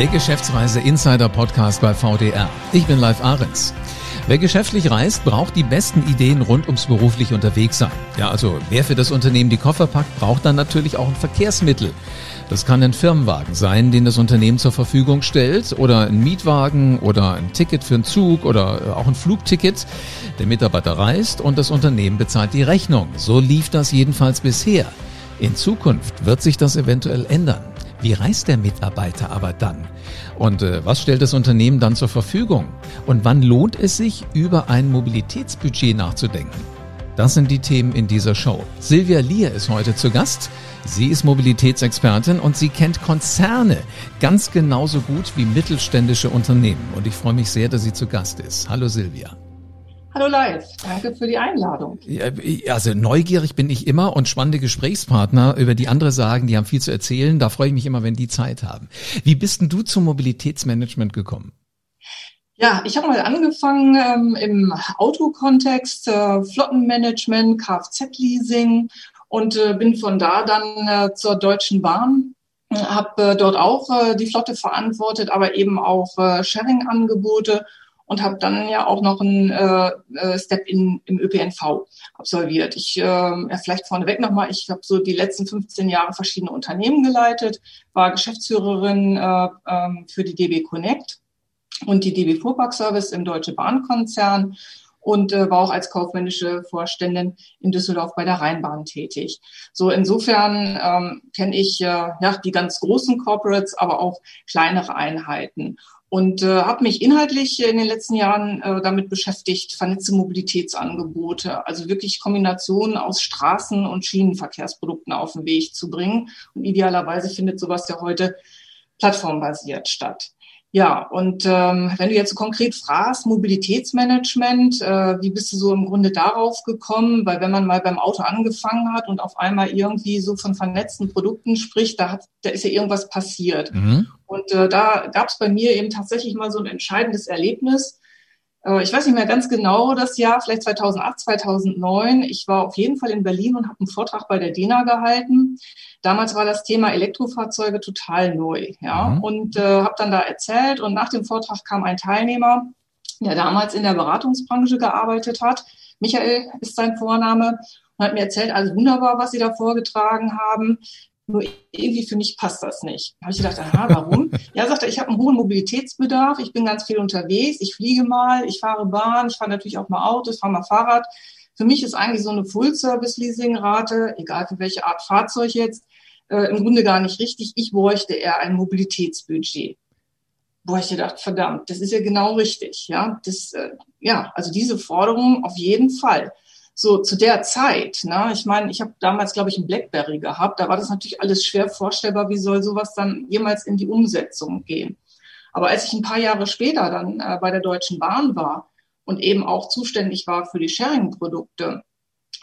Der Geschäftsreise Insider Podcast bei VDR. Ich bin Live Ahrens. Wer geschäftlich reist, braucht die besten Ideen rund ums beruflich unterwegs sein. Ja, also wer für das Unternehmen die Koffer packt, braucht dann natürlich auch ein Verkehrsmittel. Das kann ein Firmenwagen sein, den das Unternehmen zur Verfügung stellt, oder ein Mietwagen oder ein Ticket für einen Zug oder auch ein Flugticket. Der Mitarbeiter reist und das Unternehmen bezahlt die Rechnung. So lief das jedenfalls bisher. In Zukunft wird sich das eventuell ändern. Wie reist der Mitarbeiter aber dann? Und äh, was stellt das Unternehmen dann zur Verfügung? Und wann lohnt es sich, über ein Mobilitätsbudget nachzudenken? Das sind die Themen in dieser Show. Silvia Lier ist heute zu Gast. Sie ist Mobilitätsexpertin und sie kennt Konzerne ganz genauso gut wie mittelständische Unternehmen. Und ich freue mich sehr, dass sie zu Gast ist. Hallo Silvia. Hallo Live, danke für die Einladung. Also neugierig bin ich immer und spannende Gesprächspartner, über die andere sagen, die haben viel zu erzählen. Da freue ich mich immer, wenn die Zeit haben. Wie bist denn du zum Mobilitätsmanagement gekommen? Ja, ich habe mal angefangen ähm, im Autokontext, äh, Flottenmanagement, Kfz-Leasing und äh, bin von da dann äh, zur Deutschen Bahn habe äh, dort auch äh, die Flotte verantwortet, aber eben auch äh, Sharing-Angebote und habe dann ja auch noch einen äh, äh Step in, im ÖPNV absolviert. Ich äh, ja, vielleicht vorneweg nochmal, ich habe so die letzten 15 Jahre verschiedene Unternehmen geleitet, war Geschäftsführerin äh, äh, für die DB Connect und die DB Fuhrpark Service im Deutsche Bahnkonzern und äh, war auch als kaufmännische Vorständin in Düsseldorf bei der Rheinbahn tätig. So insofern ähm, kenne ich äh, ja die ganz großen Corporates, aber auch kleinere Einheiten und äh, habe mich inhaltlich in den letzten Jahren äh, damit beschäftigt, vernetzte Mobilitätsangebote, also wirklich Kombinationen aus Straßen- und Schienenverkehrsprodukten auf den Weg zu bringen. Und idealerweise findet sowas ja heute plattformbasiert statt. Ja, und ähm, wenn du jetzt so konkret fragst, Mobilitätsmanagement, äh, wie bist du so im Grunde darauf gekommen? Weil wenn man mal beim Auto angefangen hat und auf einmal irgendwie so von vernetzten Produkten spricht, da, hat, da ist ja irgendwas passiert. Mhm. Und äh, da gab es bei mir eben tatsächlich mal so ein entscheidendes Erlebnis. Äh, ich weiß nicht mehr ganz genau das Jahr, vielleicht 2008, 2009. Ich war auf jeden Fall in Berlin und habe einen Vortrag bei der DENA gehalten. Damals war das Thema Elektrofahrzeuge total neu, ja, mhm. und äh, habe dann da erzählt. Und nach dem Vortrag kam ein Teilnehmer, der damals in der Beratungsbranche gearbeitet hat. Michael ist sein Vorname und hat mir erzählt, also wunderbar, was Sie da vorgetragen haben. Nur irgendwie für mich passt das nicht. Da habe ich gedacht, aha, warum? ja, sagt er, ich habe einen hohen Mobilitätsbedarf, ich bin ganz viel unterwegs, ich fliege mal, ich fahre Bahn, ich fahre natürlich auch mal Auto, ich fahre mal Fahrrad. Für mich ist eigentlich so eine Full-Service-Leasing-Rate, egal für welche Art Fahrzeug jetzt, äh, im Grunde gar nicht richtig. Ich bräuchte eher ein Mobilitätsbudget. Boah, ich gedacht, verdammt, das ist ja genau richtig. Ja, das, äh, ja, also diese Forderung auf jeden Fall so zu der Zeit, ne, ich meine, ich habe damals, glaube ich, ein Blackberry gehabt, da war das natürlich alles schwer vorstellbar, wie soll sowas dann jemals in die Umsetzung gehen. Aber als ich ein paar Jahre später dann äh, bei der Deutschen Bahn war und eben auch zuständig war für die Sharing-Produkte,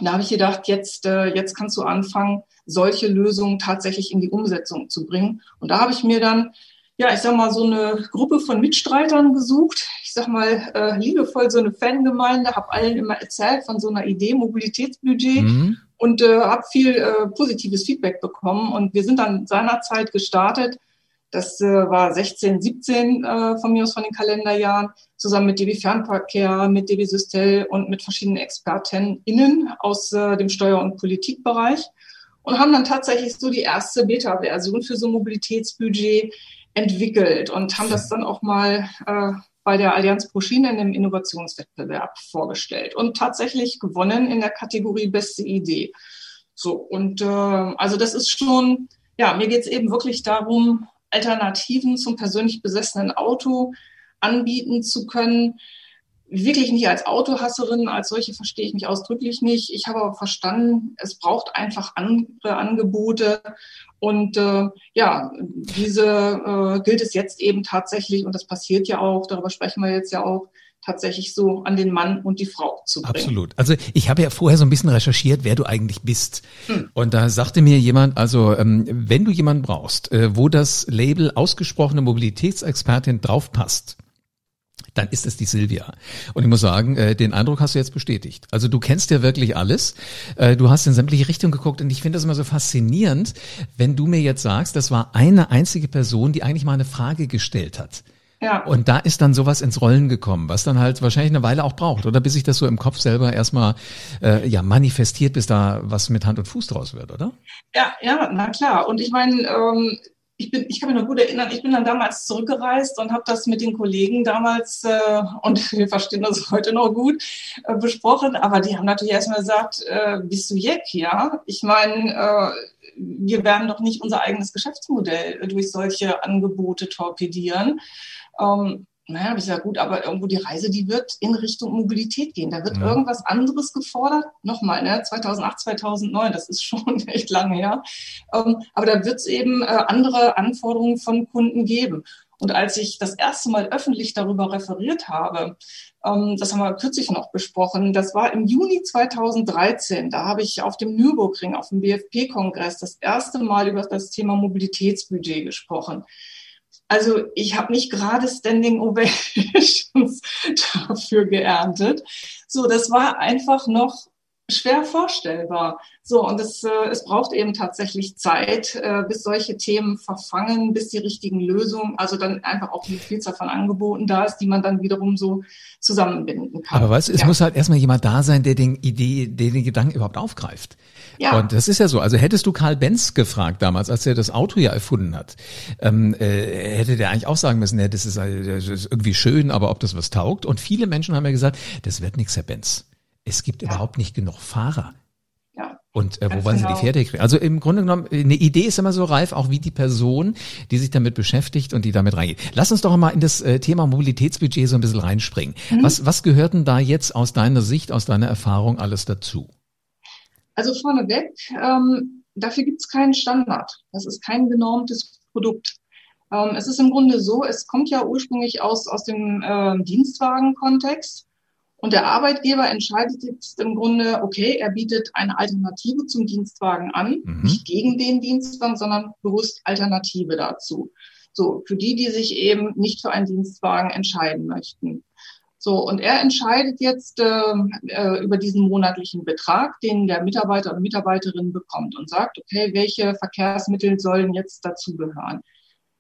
da habe ich gedacht, jetzt, äh, jetzt kannst du anfangen, solche Lösungen tatsächlich in die Umsetzung zu bringen. Und da habe ich mir dann ja, ich sag mal, so eine Gruppe von Mitstreitern gesucht. Ich sag mal, äh, liebevoll so eine Fangemeinde, habe allen immer erzählt von so einer Idee, Mobilitätsbudget mhm. und äh, habe viel äh, positives Feedback bekommen. Und wir sind dann seinerzeit gestartet. Das äh, war 16, 17 äh, von mir aus von den Kalenderjahren, zusammen mit DB Fernverkehr, mit DB Systel und mit verschiedenen ExpertInnen aus äh, dem Steuer- und Politikbereich und haben dann tatsächlich so die erste Beta-Version für so ein Mobilitätsbudget entwickelt und haben das dann auch mal äh, bei der Allianz Pro Schiene in einem Innovationswettbewerb vorgestellt und tatsächlich gewonnen in der Kategorie beste Idee. So, und äh, also das ist schon, ja, mir geht es eben wirklich darum, Alternativen zum persönlich besessenen Auto anbieten zu können. Wirklich nicht als Autohasserin, als solche verstehe ich mich ausdrücklich nicht. Ich habe aber verstanden, es braucht einfach andere Angebote und äh, ja, diese äh, gilt es jetzt eben tatsächlich, und das passiert ja auch, darüber sprechen wir jetzt ja auch, tatsächlich so an den Mann und die Frau zu bringen. Absolut. Also ich habe ja vorher so ein bisschen recherchiert, wer du eigentlich bist. Hm. Und da sagte mir jemand, also ähm, wenn du jemanden brauchst, äh, wo das Label ausgesprochene Mobilitätsexpertin draufpasst, dann ist es die Silvia. Und ich muss sagen, äh, den Eindruck hast du jetzt bestätigt. Also du kennst ja wirklich alles. Äh, du hast in sämtliche Richtungen geguckt und ich finde das immer so faszinierend, wenn du mir jetzt sagst, das war eine einzige Person, die eigentlich mal eine Frage gestellt hat. Ja. Und da ist dann sowas ins Rollen gekommen, was dann halt wahrscheinlich eine Weile auch braucht, oder bis sich das so im Kopf selber erstmal äh, ja manifestiert, bis da was mit Hand und Fuß draus wird, oder? Ja, ja, na klar. Und ich meine, ähm, ich bin, ich kann mich noch gut erinnern, ich bin dann damals zurückgereist und habe das mit den Kollegen damals, äh, und wir verstehen das heute noch gut, äh, besprochen. Aber die haben natürlich erstmal gesagt, äh, bist du Jeck, ja? Ich meine, äh, wir werden doch nicht unser eigenes Geschäftsmodell durch solche Angebote torpedieren. Ähm, naja, das ist ja gut, aber irgendwo die Reise, die wird in Richtung Mobilität gehen. Da wird ja. irgendwas anderes gefordert. Nochmal, ne, 2008, 2009, das ist schon echt lange her. Ähm, aber da wird es eben äh, andere Anforderungen von Kunden geben. Und als ich das erste Mal öffentlich darüber referiert habe, ähm, das haben wir kürzlich noch besprochen, das war im Juni 2013. Da habe ich auf dem Nürburgring, auf dem BFP-Kongress, das erste Mal über das Thema Mobilitätsbudget gesprochen. Also ich habe nicht gerade Standing Ovations dafür geerntet. So, das war einfach noch schwer vorstellbar. So, und es, äh, es braucht eben tatsächlich Zeit, äh, bis solche Themen verfangen, bis die richtigen Lösungen, also dann einfach auch eine Vielzahl von Angeboten da ist, die man dann wiederum so zusammenbinden kann. Aber weißt du, es ja. muss halt erstmal jemand da sein, der den Idee, der den Gedanken überhaupt aufgreift. Ja. Und das ist ja so. Also hättest du Karl Benz gefragt damals, als er das Auto ja erfunden hat, ähm, äh, hätte der eigentlich auch sagen müssen, ja, das, ist, äh, das ist irgendwie schön, aber ob das was taugt. Und viele Menschen haben ja gesagt, das wird nichts, Herr Benz. Es gibt ja. überhaupt nicht genug Fahrer. Ja. Und äh, wo wollen genau. sie die Pferde kriegen? Also im Grunde genommen, eine Idee ist immer so reif, auch wie die Person, die sich damit beschäftigt und die damit reingeht. Lass uns doch mal in das äh, Thema Mobilitätsbudget so ein bisschen reinspringen. Mhm. Was, was gehört denn da jetzt aus deiner Sicht, aus deiner Erfahrung alles dazu? Also vorneweg, ähm, dafür gibt es keinen Standard. Das ist kein genormtes Produkt. Ähm, es ist im Grunde so, es kommt ja ursprünglich aus, aus dem äh, Dienstwagen-Kontext. Und der Arbeitgeber entscheidet jetzt im Grunde, okay, er bietet eine Alternative zum Dienstwagen an, mhm. nicht gegen den Dienstwagen, sondern bewusst Alternative dazu. So, für die, die sich eben nicht für einen Dienstwagen entscheiden möchten. So, und er entscheidet jetzt äh, äh, über diesen monatlichen Betrag, den der Mitarbeiter und Mitarbeiterin bekommt und sagt, okay, welche Verkehrsmittel sollen jetzt dazugehören?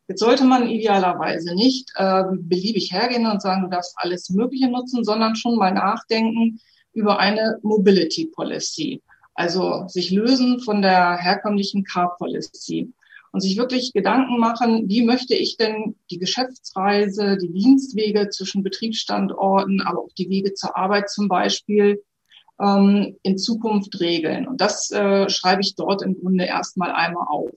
Jetzt sollte man idealerweise nicht äh, beliebig hergehen und sagen, du darfst alles Mögliche nutzen, sondern schon mal nachdenken über eine Mobility Policy. Also sich lösen von der herkömmlichen Car Policy und sich wirklich Gedanken machen, wie möchte ich denn die Geschäftsreise, die Dienstwege zwischen Betriebsstandorten, aber auch die Wege zur Arbeit zum Beispiel ähm, in Zukunft regeln. Und das äh, schreibe ich dort im Grunde erstmal einmal auf.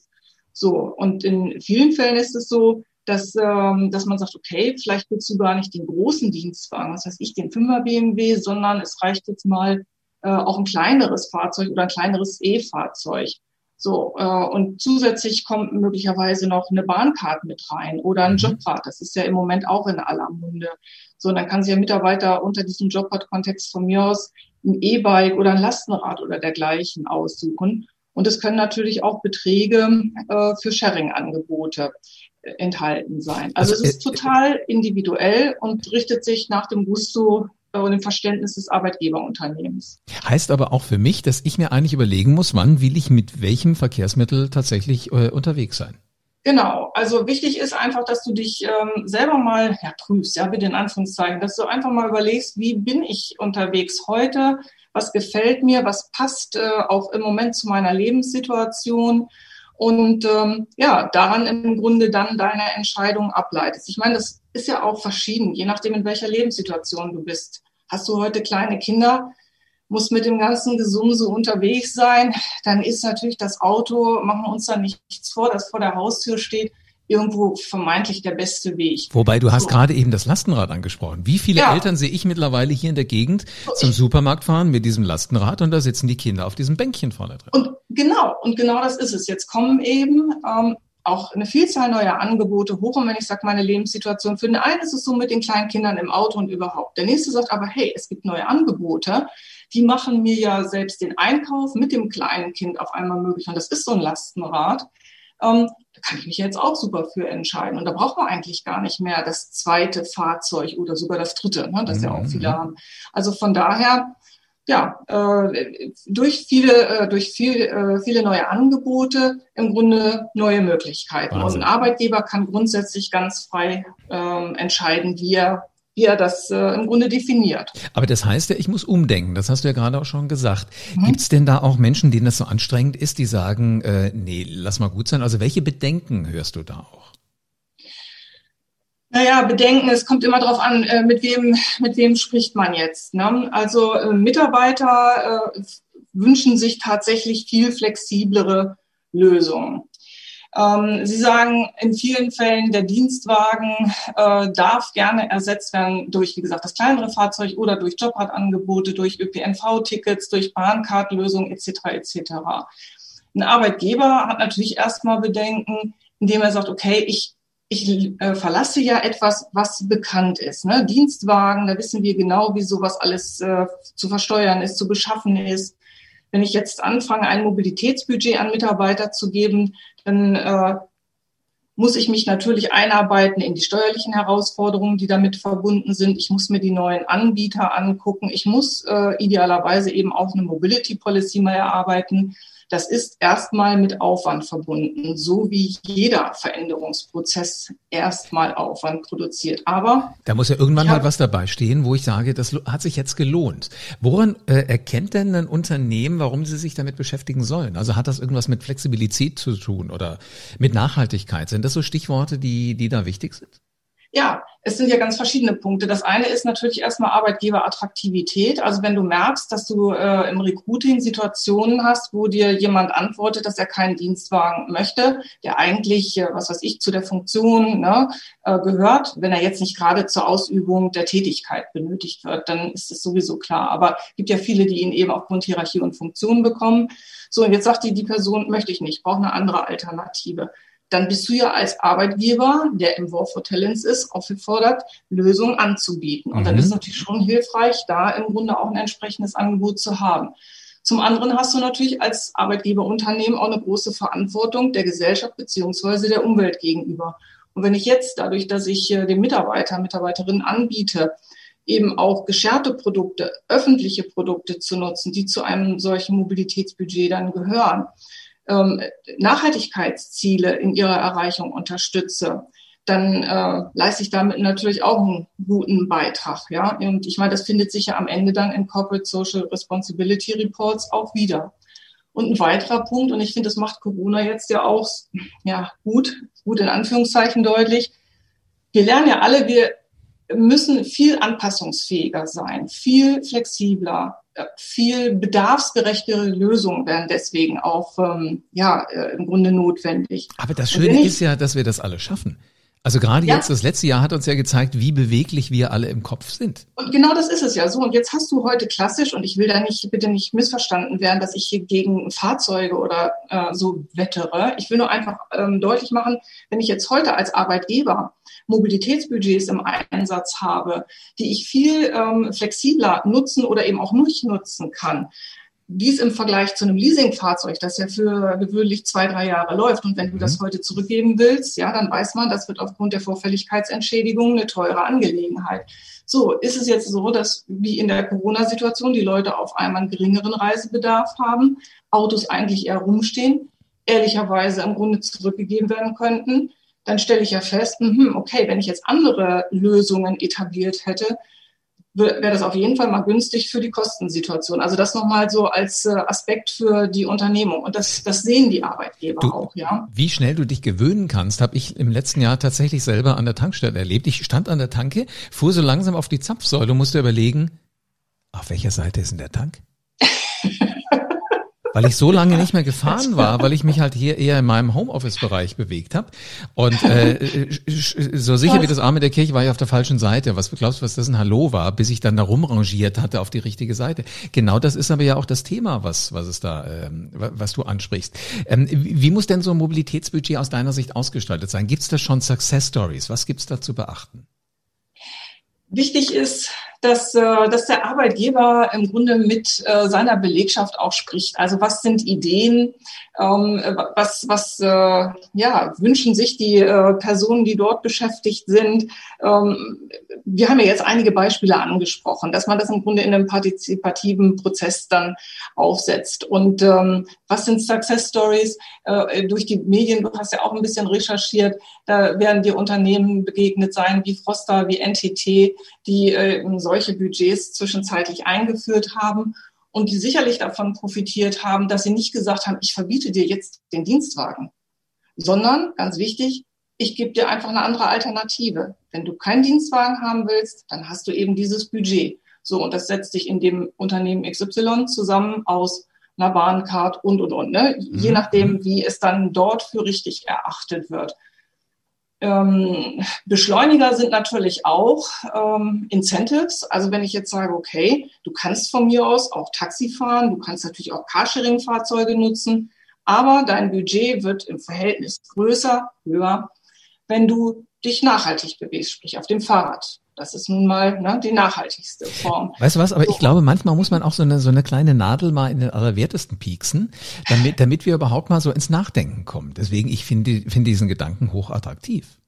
So, und in vielen Fällen ist es so, dass, ähm, dass man sagt, okay, vielleicht willst du gar nicht den großen Dienstwagen, das heißt ich den 5er BMW, sondern es reicht jetzt mal äh, auch ein kleineres Fahrzeug oder ein kleineres E-Fahrzeug. So, äh, und zusätzlich kommt möglicherweise noch eine Bahncard mit rein oder ein mhm. Jobrad. Das ist ja im Moment auch in aller Munde. So, und dann kann sich ein Mitarbeiter unter diesem Jobrad-Kontext von mir aus ein E-Bike oder ein Lastenrad oder dergleichen aussuchen. Und es können natürlich auch Beträge äh, für Sharing-Angebote äh, enthalten sein. Also, also es ist äh, total individuell und richtet sich nach dem Gusto und dem Verständnis des Arbeitgeberunternehmens. Heißt aber auch für mich, dass ich mir eigentlich überlegen muss, wann will ich mit welchem Verkehrsmittel tatsächlich äh, unterwegs sein. Genau, also wichtig ist einfach, dass du dich ähm, selber mal ja, prüfst, ja, bitte in Anführungszeichen, dass du einfach mal überlegst, wie bin ich unterwegs heute, was gefällt mir, was passt äh, auch im Moment zu meiner Lebenssituation und ähm, ja, daran im Grunde dann deine Entscheidung ableitest. Ich meine, das ist ja auch verschieden, je nachdem, in welcher Lebenssituation du bist. Hast du heute kleine Kinder, musst mit dem ganzen Gesumse unterwegs sein, dann ist natürlich das Auto, machen wir uns da nichts vor, das vor der Haustür steht, irgendwo vermeintlich der beste Weg. Wobei du hast so. gerade eben das Lastenrad angesprochen. Wie viele ja. Eltern sehe ich mittlerweile hier in der Gegend so, zum Supermarkt fahren mit diesem Lastenrad und da sitzen die Kinder auf diesem Bänkchen vorne drin. Und genau, und genau das ist es. Jetzt kommen eben ähm, auch eine Vielzahl neuer Angebote hoch. Und wenn ich sage, meine Lebenssituation, für den einen ist es so mit den kleinen Kindern im Auto und überhaupt. Der nächste sagt aber, hey, es gibt neue Angebote. Die machen mir ja selbst den Einkauf mit dem kleinen Kind auf einmal möglich. Und das ist so ein Lastenrad. ähm, da kann ich mich jetzt auch super für entscheiden. Und da braucht man eigentlich gar nicht mehr das zweite Fahrzeug oder sogar das dritte, ne, das mhm. ja auch viele mhm. haben. Also von daher, ja, äh, durch viele, äh, durch viel, äh, viele neue Angebote im Grunde neue Möglichkeiten. Wahnsinn. Und ein Arbeitgeber kann grundsätzlich ganz frei ähm, entscheiden, wie er wie er das äh, im Grunde definiert. Aber das heißt ja, ich muss umdenken. Das hast du ja gerade auch schon gesagt. Mhm. Gibt es denn da auch Menschen, denen das so anstrengend ist, die sagen, äh, nee, lass mal gut sein? Also welche Bedenken hörst du da auch? Naja, Bedenken, es kommt immer darauf an, äh, mit wem, mit wem spricht man jetzt. Ne? Also äh, Mitarbeiter äh, wünschen sich tatsächlich viel flexiblere Lösungen. Ähm, Sie sagen, in vielen Fällen, der Dienstwagen äh, darf gerne ersetzt werden durch, wie gesagt, das kleinere Fahrzeug oder durch Jobradangebote, durch ÖPNV-Tickets, durch Bahnkartenlösungen etc. etc. Ein Arbeitgeber hat natürlich erstmal Bedenken, indem er sagt, okay, ich ich äh, verlasse ja etwas, was bekannt ist. Ne? Dienstwagen, da wissen wir genau, wie sowas alles äh, zu versteuern ist, zu beschaffen ist. Wenn ich jetzt anfange, ein Mobilitätsbudget an Mitarbeiter zu geben, dann äh, muss ich mich natürlich einarbeiten in die steuerlichen Herausforderungen, die damit verbunden sind. Ich muss mir die neuen Anbieter angucken. Ich muss äh, idealerweise eben auch eine Mobility Policy mal erarbeiten. Das ist erstmal mit Aufwand verbunden, so wie jeder Veränderungsprozess erstmal Aufwand produziert. Aber da muss ja irgendwann mal was dabei stehen, wo ich sage, das hat sich jetzt gelohnt. Woran äh, erkennt denn ein Unternehmen, warum sie sich damit beschäftigen sollen? Also hat das irgendwas mit Flexibilität zu tun oder mit Nachhaltigkeit? Sind das so Stichworte, die, die da wichtig sind? Ja, es sind ja ganz verschiedene Punkte. Das eine ist natürlich erstmal Arbeitgeberattraktivität. Also wenn du merkst, dass du äh, im Recruiting Situationen hast, wo dir jemand antwortet, dass er keinen Dienstwagen möchte, der eigentlich, äh, was weiß ich, zu der Funktion ne, äh, gehört, wenn er jetzt nicht gerade zur Ausübung der Tätigkeit benötigt wird, dann ist es sowieso klar. Aber es gibt ja viele, die ihn eben aufgrund Hierarchie und Funktion bekommen. So, und jetzt sagt die, die Person, möchte ich nicht, brauche eine andere Alternative dann bist du ja als Arbeitgeber, der im War for Talents ist, aufgefordert, Lösungen anzubieten. Und mhm. dann ist es natürlich schon hilfreich, da im Grunde auch ein entsprechendes Angebot zu haben. Zum anderen hast du natürlich als Arbeitgeberunternehmen auch eine große Verantwortung der Gesellschaft beziehungsweise der Umwelt gegenüber. Und wenn ich jetzt dadurch, dass ich äh, den Mitarbeiter, Mitarbeiterinnen anbiete, eben auch gescherte Produkte, öffentliche Produkte zu nutzen, die zu einem solchen Mobilitätsbudget dann gehören, ähm, Nachhaltigkeitsziele in ihrer Erreichung unterstütze, dann äh, leiste ich damit natürlich auch einen guten Beitrag. Ja? Und ich meine, das findet sich ja am Ende dann in Corporate Social Responsibility Reports auch wieder. Und ein weiterer Punkt, und ich finde, das macht Corona jetzt ja auch ja, gut, gut in Anführungszeichen deutlich. Wir lernen ja alle, wir müssen viel anpassungsfähiger sein, viel flexibler, viel bedarfsgerechtere Lösungen werden deswegen auch ähm, ja äh, im Grunde notwendig. Aber das Schöne ist ja, dass wir das alle schaffen. Also gerade ja. jetzt, das letzte Jahr hat uns ja gezeigt, wie beweglich wir alle im Kopf sind. Und genau das ist es ja so. Und jetzt hast du heute klassisch, und ich will da nicht, bitte nicht missverstanden werden, dass ich hier gegen Fahrzeuge oder äh, so wettere. Ich will nur einfach ähm, deutlich machen, wenn ich jetzt heute als Arbeitgeber Mobilitätsbudgets im Einsatz habe, die ich viel ähm, flexibler nutzen oder eben auch nicht nutzen kann, dies im Vergleich zu einem Leasingfahrzeug, das ja für gewöhnlich zwei, drei Jahre läuft. Und wenn du das mhm. heute zurückgeben willst, ja, dann weiß man, das wird aufgrund der Vorfälligkeitsentschädigung eine teure Angelegenheit. So, ist es jetzt so, dass wie in der Corona-Situation die Leute auf einmal einen geringeren Reisebedarf haben, Autos eigentlich eher rumstehen, ehrlicherweise im Grunde zurückgegeben werden könnten, dann stelle ich ja fest, mh, okay, wenn ich jetzt andere Lösungen etabliert hätte, wäre das auf jeden Fall mal günstig für die Kostensituation. Also das nochmal so als äh, Aspekt für die Unternehmung. Und das, das sehen die Arbeitgeber du, auch, ja. Wie schnell du dich gewöhnen kannst, habe ich im letzten Jahr tatsächlich selber an der Tankstelle erlebt. Ich stand an der Tanke, fuhr so langsam auf die Zapfsäule und musste überlegen, auf welcher Seite ist denn der Tank? Weil ich so lange nicht mehr gefahren war, weil ich mich halt hier eher in meinem Homeoffice-Bereich bewegt habe. Und äh, so sicher wie das Arme der Kirche war ich auf der falschen Seite. Was glaubst du, was das ein Hallo war, bis ich dann da rumrangiert hatte auf die richtige Seite? Genau das ist aber ja auch das Thema, was, was es da, ähm, was du ansprichst. Ähm, wie muss denn so ein Mobilitätsbudget aus deiner Sicht ausgestaltet sein? Gibt es da schon Success Stories? Was gibt es da zu beachten? Wichtig ist, dass, äh, dass der Arbeitgeber im Grunde mit äh, seiner Belegschaft auch spricht. Also was sind Ideen, ähm, was, was äh, ja, wünschen sich die äh, Personen, die dort beschäftigt sind. Ähm, wir haben ja jetzt einige Beispiele angesprochen, dass man das im Grunde in einem partizipativen Prozess dann aufsetzt. Und ähm, was sind Success Stories? Äh, durch die Medien, du hast ja auch ein bisschen recherchiert, da werden dir Unternehmen begegnet sein wie Froster, wie NTT, die äh, solche Budgets zwischenzeitlich eingeführt haben und die sicherlich davon profitiert haben, dass sie nicht gesagt haben, ich verbiete dir jetzt den Dienstwagen, sondern ganz wichtig, ich gebe dir einfach eine andere Alternative. Wenn du keinen Dienstwagen haben willst, dann hast du eben dieses Budget. So, und das setzt sich in dem Unternehmen XY zusammen aus einer Bahncard und, und, und, ne? Mhm. je nachdem, wie es dann dort für richtig erachtet wird. Ähm, Beschleuniger sind natürlich auch ähm, Incentives. Also wenn ich jetzt sage, okay, du kannst von mir aus auch Taxi fahren, du kannst natürlich auch Carsharing-Fahrzeuge nutzen, aber dein Budget wird im Verhältnis größer, höher, wenn du dich nachhaltig bewegst, sprich auf dem Fahrrad. Das ist nun mal ne, die nachhaltigste Form. Weißt du was, aber so. ich glaube, manchmal muss man auch so eine, so eine kleine Nadel mal in den Allerwertesten pieksen, damit, damit wir überhaupt mal so ins Nachdenken kommen. Deswegen, ich finde finde diesen Gedanken hochattraktiv.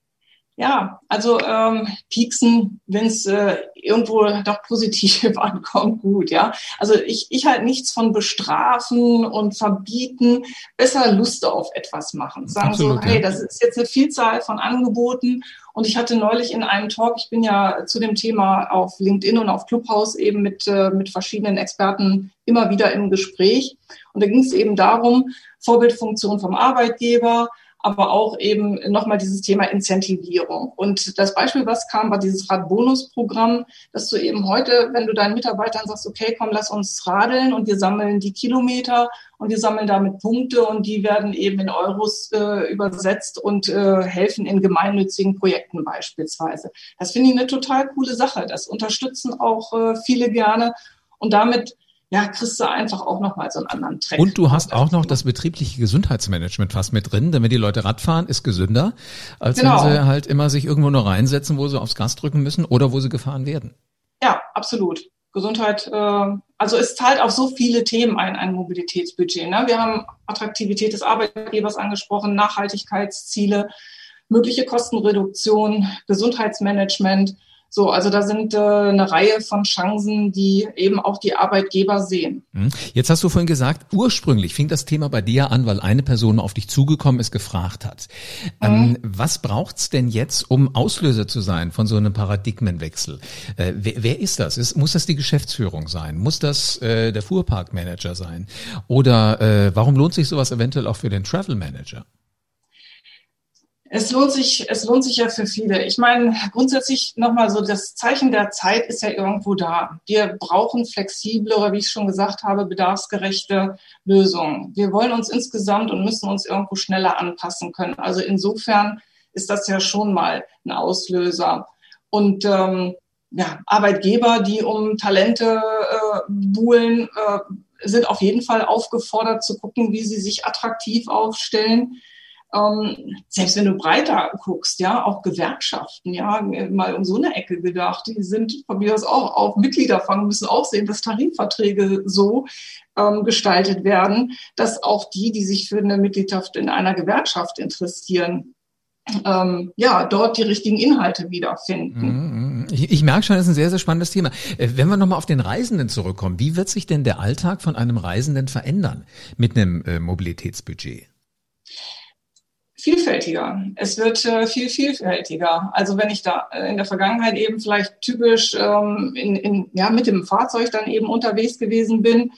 Ja, also ähm, pieksen, wenn es äh, irgendwo doch positiv ankommt, gut, ja. Also ich, ich halt nichts von bestrafen und verbieten, besser Lust auf etwas machen. Sagen Absolut, so, hey, ja. das ist jetzt eine Vielzahl von Angeboten und ich hatte neulich in einem Talk, ich bin ja zu dem Thema auf LinkedIn und auf Clubhouse eben mit, äh, mit verschiedenen Experten immer wieder im Gespräch. Und da ging es eben darum, Vorbildfunktion vom Arbeitgeber, aber auch eben nochmal dieses Thema Incentivierung. Und das Beispiel, was kam, war dieses Radbonusprogramm, dass du eben heute, wenn du deinen Mitarbeitern sagst, okay, komm, lass uns radeln und wir sammeln die Kilometer und wir sammeln damit Punkte und die werden eben in Euros äh, übersetzt und äh, helfen in gemeinnützigen Projekten beispielsweise. Das finde ich eine total coole Sache. Das unterstützen auch äh, viele gerne und damit ja, kriegst du einfach auch nochmal so einen anderen Track. Und du hast auch noch das betriebliche Gesundheitsmanagement fast mit drin, denn wenn die Leute Radfahren, ist gesünder, als genau. wenn sie halt immer sich irgendwo nur reinsetzen, wo sie aufs Gas drücken müssen oder wo sie gefahren werden. Ja, absolut. Gesundheit, äh, also es zahlt auf so viele Themen ein, ein Mobilitätsbudget. Ne? Wir haben Attraktivität des Arbeitgebers angesprochen, Nachhaltigkeitsziele, mögliche Kostenreduktion, Gesundheitsmanagement. So, also da sind äh, eine Reihe von Chancen, die eben auch die Arbeitgeber sehen. Hm. Jetzt hast du vorhin gesagt, ursprünglich fing das Thema bei dir an, weil eine Person auf dich zugekommen ist, gefragt hat. Ähm, mhm. Ähm, was braucht's denn jetzt, um Auslöser zu sein von so einem Paradigmenwechsel? Äh, wer, wer, ist das? Ist, muss das die Geschäftsführung sein? Muss das äh, der Fuhrparkmanager sein? Oder äh, warum lohnt sich sowas eventuell auch für den Travel Manager? Es lohnt sich, es lohnt sich ja für viele. Ich meine, grundsätzlich nochmal so, das Zeichen der Zeit ist ja irgendwo da. Wir brauchen flexible oder wie ich schon gesagt habe, bedarfsgerechte Lösungen. Wir wollen uns insgesamt und müssen uns irgendwo schneller anpassen können. Also insofern ist das ja schon mal ein Auslöser. Und ähm, ja, Arbeitgeber, die um Talente äh, buhlen, äh, sind auf jeden Fall aufgefordert zu gucken, wie sie sich attraktiv aufstellen ähm, selbst wenn du breiter guckst, ja, auch Gewerkschaften, ja, mal um so eine Ecke gedacht, die sind von mir aus auch auf Mitgliederfang, müssen auch sehen, dass Tarifverträge so ähm, gestaltet werden, dass auch die, die sich für eine Mitgliedschaft in einer Gewerkschaft interessieren, ähm, ja, dort die richtigen Inhalte wiederfinden. Mhm, mhm. Ich, ich merke schon, das ist ein sehr, sehr spannendes Thema. Äh, wenn wir nochmal auf den Reisenden zurückkommen, wie wird sich denn der Alltag von einem Reisenden verändern mit einem äh, Mobilitätsbudget? Vielfältiger. Es wird äh, viel vielfältiger. Also wenn ich da äh, in der Vergangenheit eben vielleicht typisch ähm, in, in, ja, mit dem Fahrzeug dann eben unterwegs gewesen bin,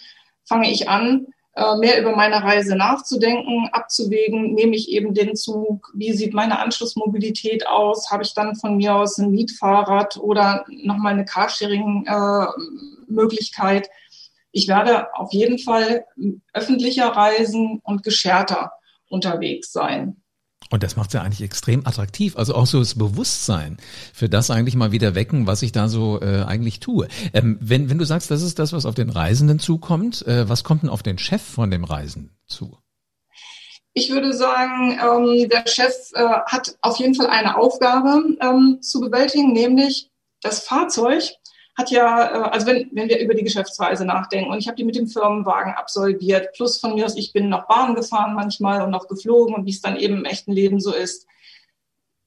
fange ich an, äh, mehr über meine Reise nachzudenken, abzuwägen, nehme ich eben den Zug, wie sieht meine Anschlussmobilität aus, habe ich dann von mir aus ein Mietfahrrad oder nochmal eine Carsharing-Möglichkeit. Äh, ich werde auf jeden Fall öffentlicher reisen und gescherter unterwegs sein. Und das macht ja eigentlich extrem attraktiv. Also auch so das Bewusstsein für das eigentlich mal wieder wecken, was ich da so äh, eigentlich tue. Ähm, wenn, wenn du sagst, das ist das, was auf den Reisenden zukommt, äh, was kommt denn auf den Chef von dem Reisen zu? Ich würde sagen, ähm, der Chef äh, hat auf jeden Fall eine Aufgabe ähm, zu bewältigen, nämlich das Fahrzeug hat ja, äh, also wenn, wenn wir über die Geschäftsreise nachdenken und ich habe die mit dem Firmenwagen absolviert, plus von mir aus, ich bin noch Bahn gefahren manchmal und noch geflogen und wie es dann eben im echten Leben so ist,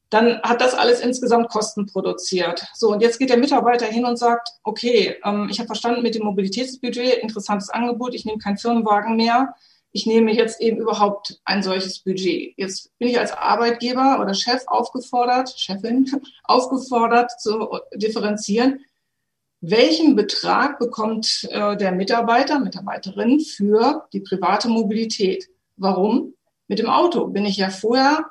dann hat das alles insgesamt Kosten produziert. So, und jetzt geht der Mitarbeiter hin und sagt, okay, ähm, ich habe verstanden mit dem Mobilitätsbudget, interessantes Angebot, ich nehme keinen Firmenwagen mehr, ich nehme jetzt eben überhaupt ein solches Budget. Jetzt bin ich als Arbeitgeber oder Chef aufgefordert, Chefin, aufgefordert zu differenzieren, welchen Betrag bekommt äh, der Mitarbeiter, Mitarbeiterin für die private Mobilität? Warum? Mit dem Auto bin ich ja vorher,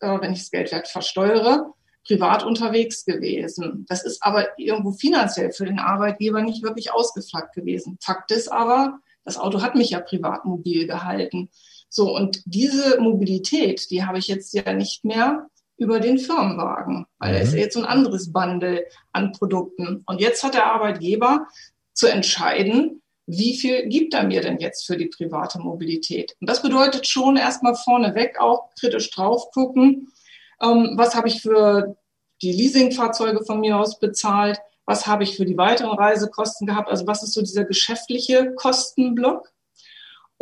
äh, wenn ich das Geldwert versteuere, privat unterwegs gewesen. Das ist aber irgendwo finanziell für den Arbeitgeber nicht wirklich ausgefragt gewesen. Fakt ist aber, das Auto hat mich ja privat mobil gehalten. So, und diese Mobilität, die habe ich jetzt ja nicht mehr über den Firmenwagen, weil mhm. da ist jetzt so ein anderes Bundle an Produkten. Und jetzt hat der Arbeitgeber zu entscheiden, wie viel gibt er mir denn jetzt für die private Mobilität? Und das bedeutet schon erstmal vorneweg auch kritisch drauf gucken, ähm, was habe ich für die Leasingfahrzeuge von mir aus bezahlt, was habe ich für die weiteren Reisekosten gehabt, also was ist so dieser geschäftliche Kostenblock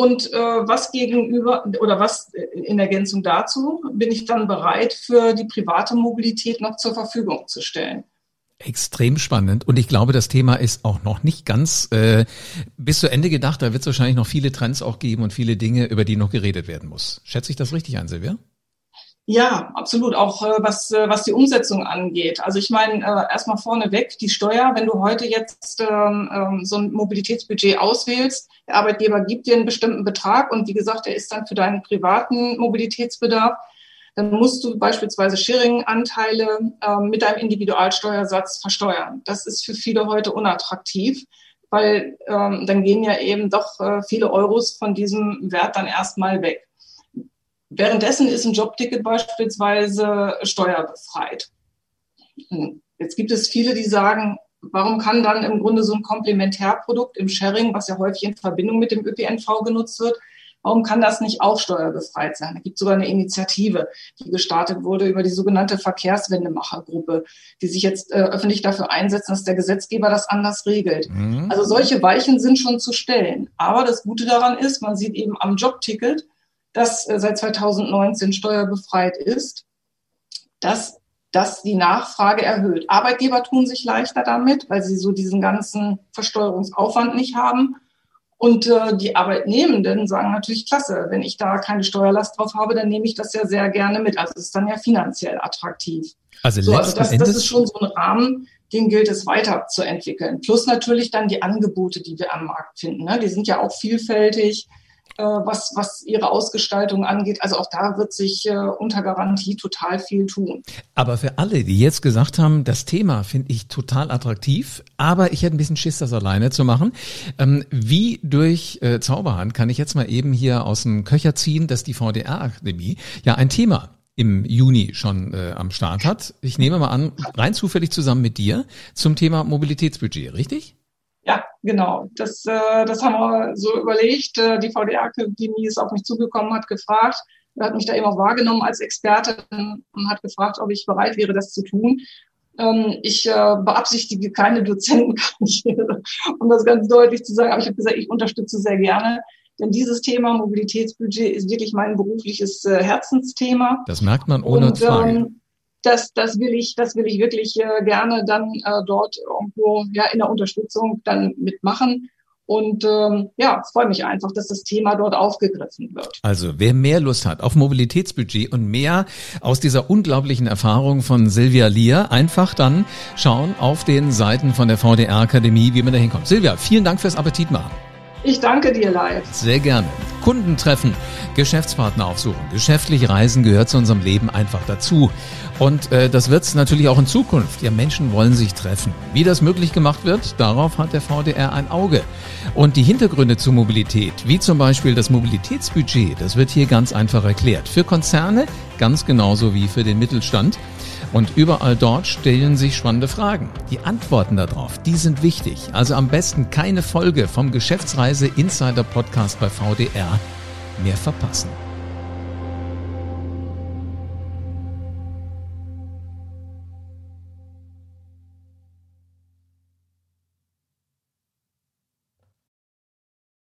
und äh, was gegenüber oder was in Ergänzung dazu bin ich dann bereit für die private Mobilität noch zur Verfügung zu stellen. Extrem spannend und ich glaube, das Thema ist auch noch nicht ganz äh, bis zu Ende gedacht. Da wird es wahrscheinlich noch viele Trends auch geben und viele Dinge, über die noch geredet werden muss. Schätze ich das richtig ein, Silvia? Ja, absolut. Auch äh, was, äh, was die Umsetzung angeht. Also ich meine, äh, erstmal vorneweg die Steuer. Wenn du heute jetzt ähm, ähm, so ein Mobilitätsbudget auswählst, der Arbeitgeber gibt dir einen bestimmten Betrag und wie gesagt, der ist dann für deinen privaten Mobilitätsbedarf. Dann musst du beispielsweise Sharing-Anteile ähm, mit deinem Individualsteuersatz versteuern. Das ist für viele heute unattraktiv, weil ähm, dann gehen ja eben doch äh, viele Euros von diesem Wert dann erstmal weg. Währenddessen ist ein Jobticket beispielsweise steuerbefreit. Jetzt gibt es viele, die sagen, warum kann dann im Grunde so ein Komplementärprodukt im Sharing, was ja häufig in Verbindung mit dem ÖPNV genutzt wird, warum kann das nicht auch steuerbefreit sein? Da gibt es sogar eine Initiative, die gestartet wurde über die sogenannte Verkehrswendemachergruppe, die sich jetzt äh, öffentlich dafür einsetzen, dass der Gesetzgeber das anders regelt. Mhm. Also solche Weichen sind schon zu stellen. Aber das Gute daran ist, man sieht eben am Jobticket, das äh, seit 2019 steuerbefreit ist, dass das die Nachfrage erhöht. Arbeitgeber tun sich leichter damit, weil sie so diesen ganzen Versteuerungsaufwand nicht haben. Und äh, die Arbeitnehmenden sagen natürlich, klasse, wenn ich da keine Steuerlast drauf habe, dann nehme ich das ja sehr gerne mit. Also es ist dann ja finanziell attraktiv. Also, so, also das, das ist schon so ein Rahmen, den gilt es weiterzuentwickeln. Plus natürlich dann die Angebote, die wir am Markt finden. Ne? Die sind ja auch vielfältig. Äh, was, was ihre Ausgestaltung angeht. Also auch da wird sich äh, unter Garantie total viel tun. Aber für alle, die jetzt gesagt haben, das Thema finde ich total attraktiv, aber ich hätte ein bisschen Schiss, das alleine zu machen. Ähm, wie durch äh, Zauberhand kann ich jetzt mal eben hier aus dem Köcher ziehen, dass die VDR-Akademie ja ein Thema im Juni schon äh, am Start hat. Ich nehme mal an, rein zufällig zusammen mit dir zum Thema Mobilitätsbudget, richtig? Genau. Das, äh, das haben wir so überlegt. Äh, die VDR-Akademie ist auf mich zugekommen, hat gefragt, hat mich da eben auch wahrgenommen als Experte und hat gefragt, ob ich bereit wäre, das zu tun. Ähm, ich äh, beabsichtige keine Dozentenkarriere, um das ganz deutlich zu sagen, aber ich habe gesagt, ich unterstütze sehr gerne. Denn dieses Thema Mobilitätsbudget ist wirklich mein berufliches äh, Herzensthema. Das merkt man ohne und, Frage. Ähm, das, das will ich, das will ich wirklich äh, gerne dann äh, dort irgendwo ja in der Unterstützung dann mitmachen. Und ähm, ja, freue mich einfach, dass das Thema dort aufgegriffen wird. Also wer mehr Lust hat auf Mobilitätsbudget und mehr aus dieser unglaublichen Erfahrung von Silvia Lier, einfach dann schauen auf den Seiten von der VDR Akademie, wie man da hinkommt. Silvia, vielen Dank fürs Appetit machen. Ich danke dir live. Sehr gerne. Kunden treffen, Geschäftspartner aufsuchen. Geschäftlich reisen gehört zu unserem Leben einfach dazu. Und äh, das wird es natürlich auch in Zukunft. Ja, Menschen wollen sich treffen. Wie das möglich gemacht wird, darauf hat der VDR ein Auge. Und die Hintergründe zur Mobilität, wie zum Beispiel das Mobilitätsbudget, das wird hier ganz einfach erklärt. Für Konzerne ganz genauso wie für den Mittelstand. Und überall dort stellen sich spannende Fragen. Die Antworten darauf, die sind wichtig. Also am besten keine Folge vom Geschäftsreise Insider Podcast bei VDR mehr verpassen.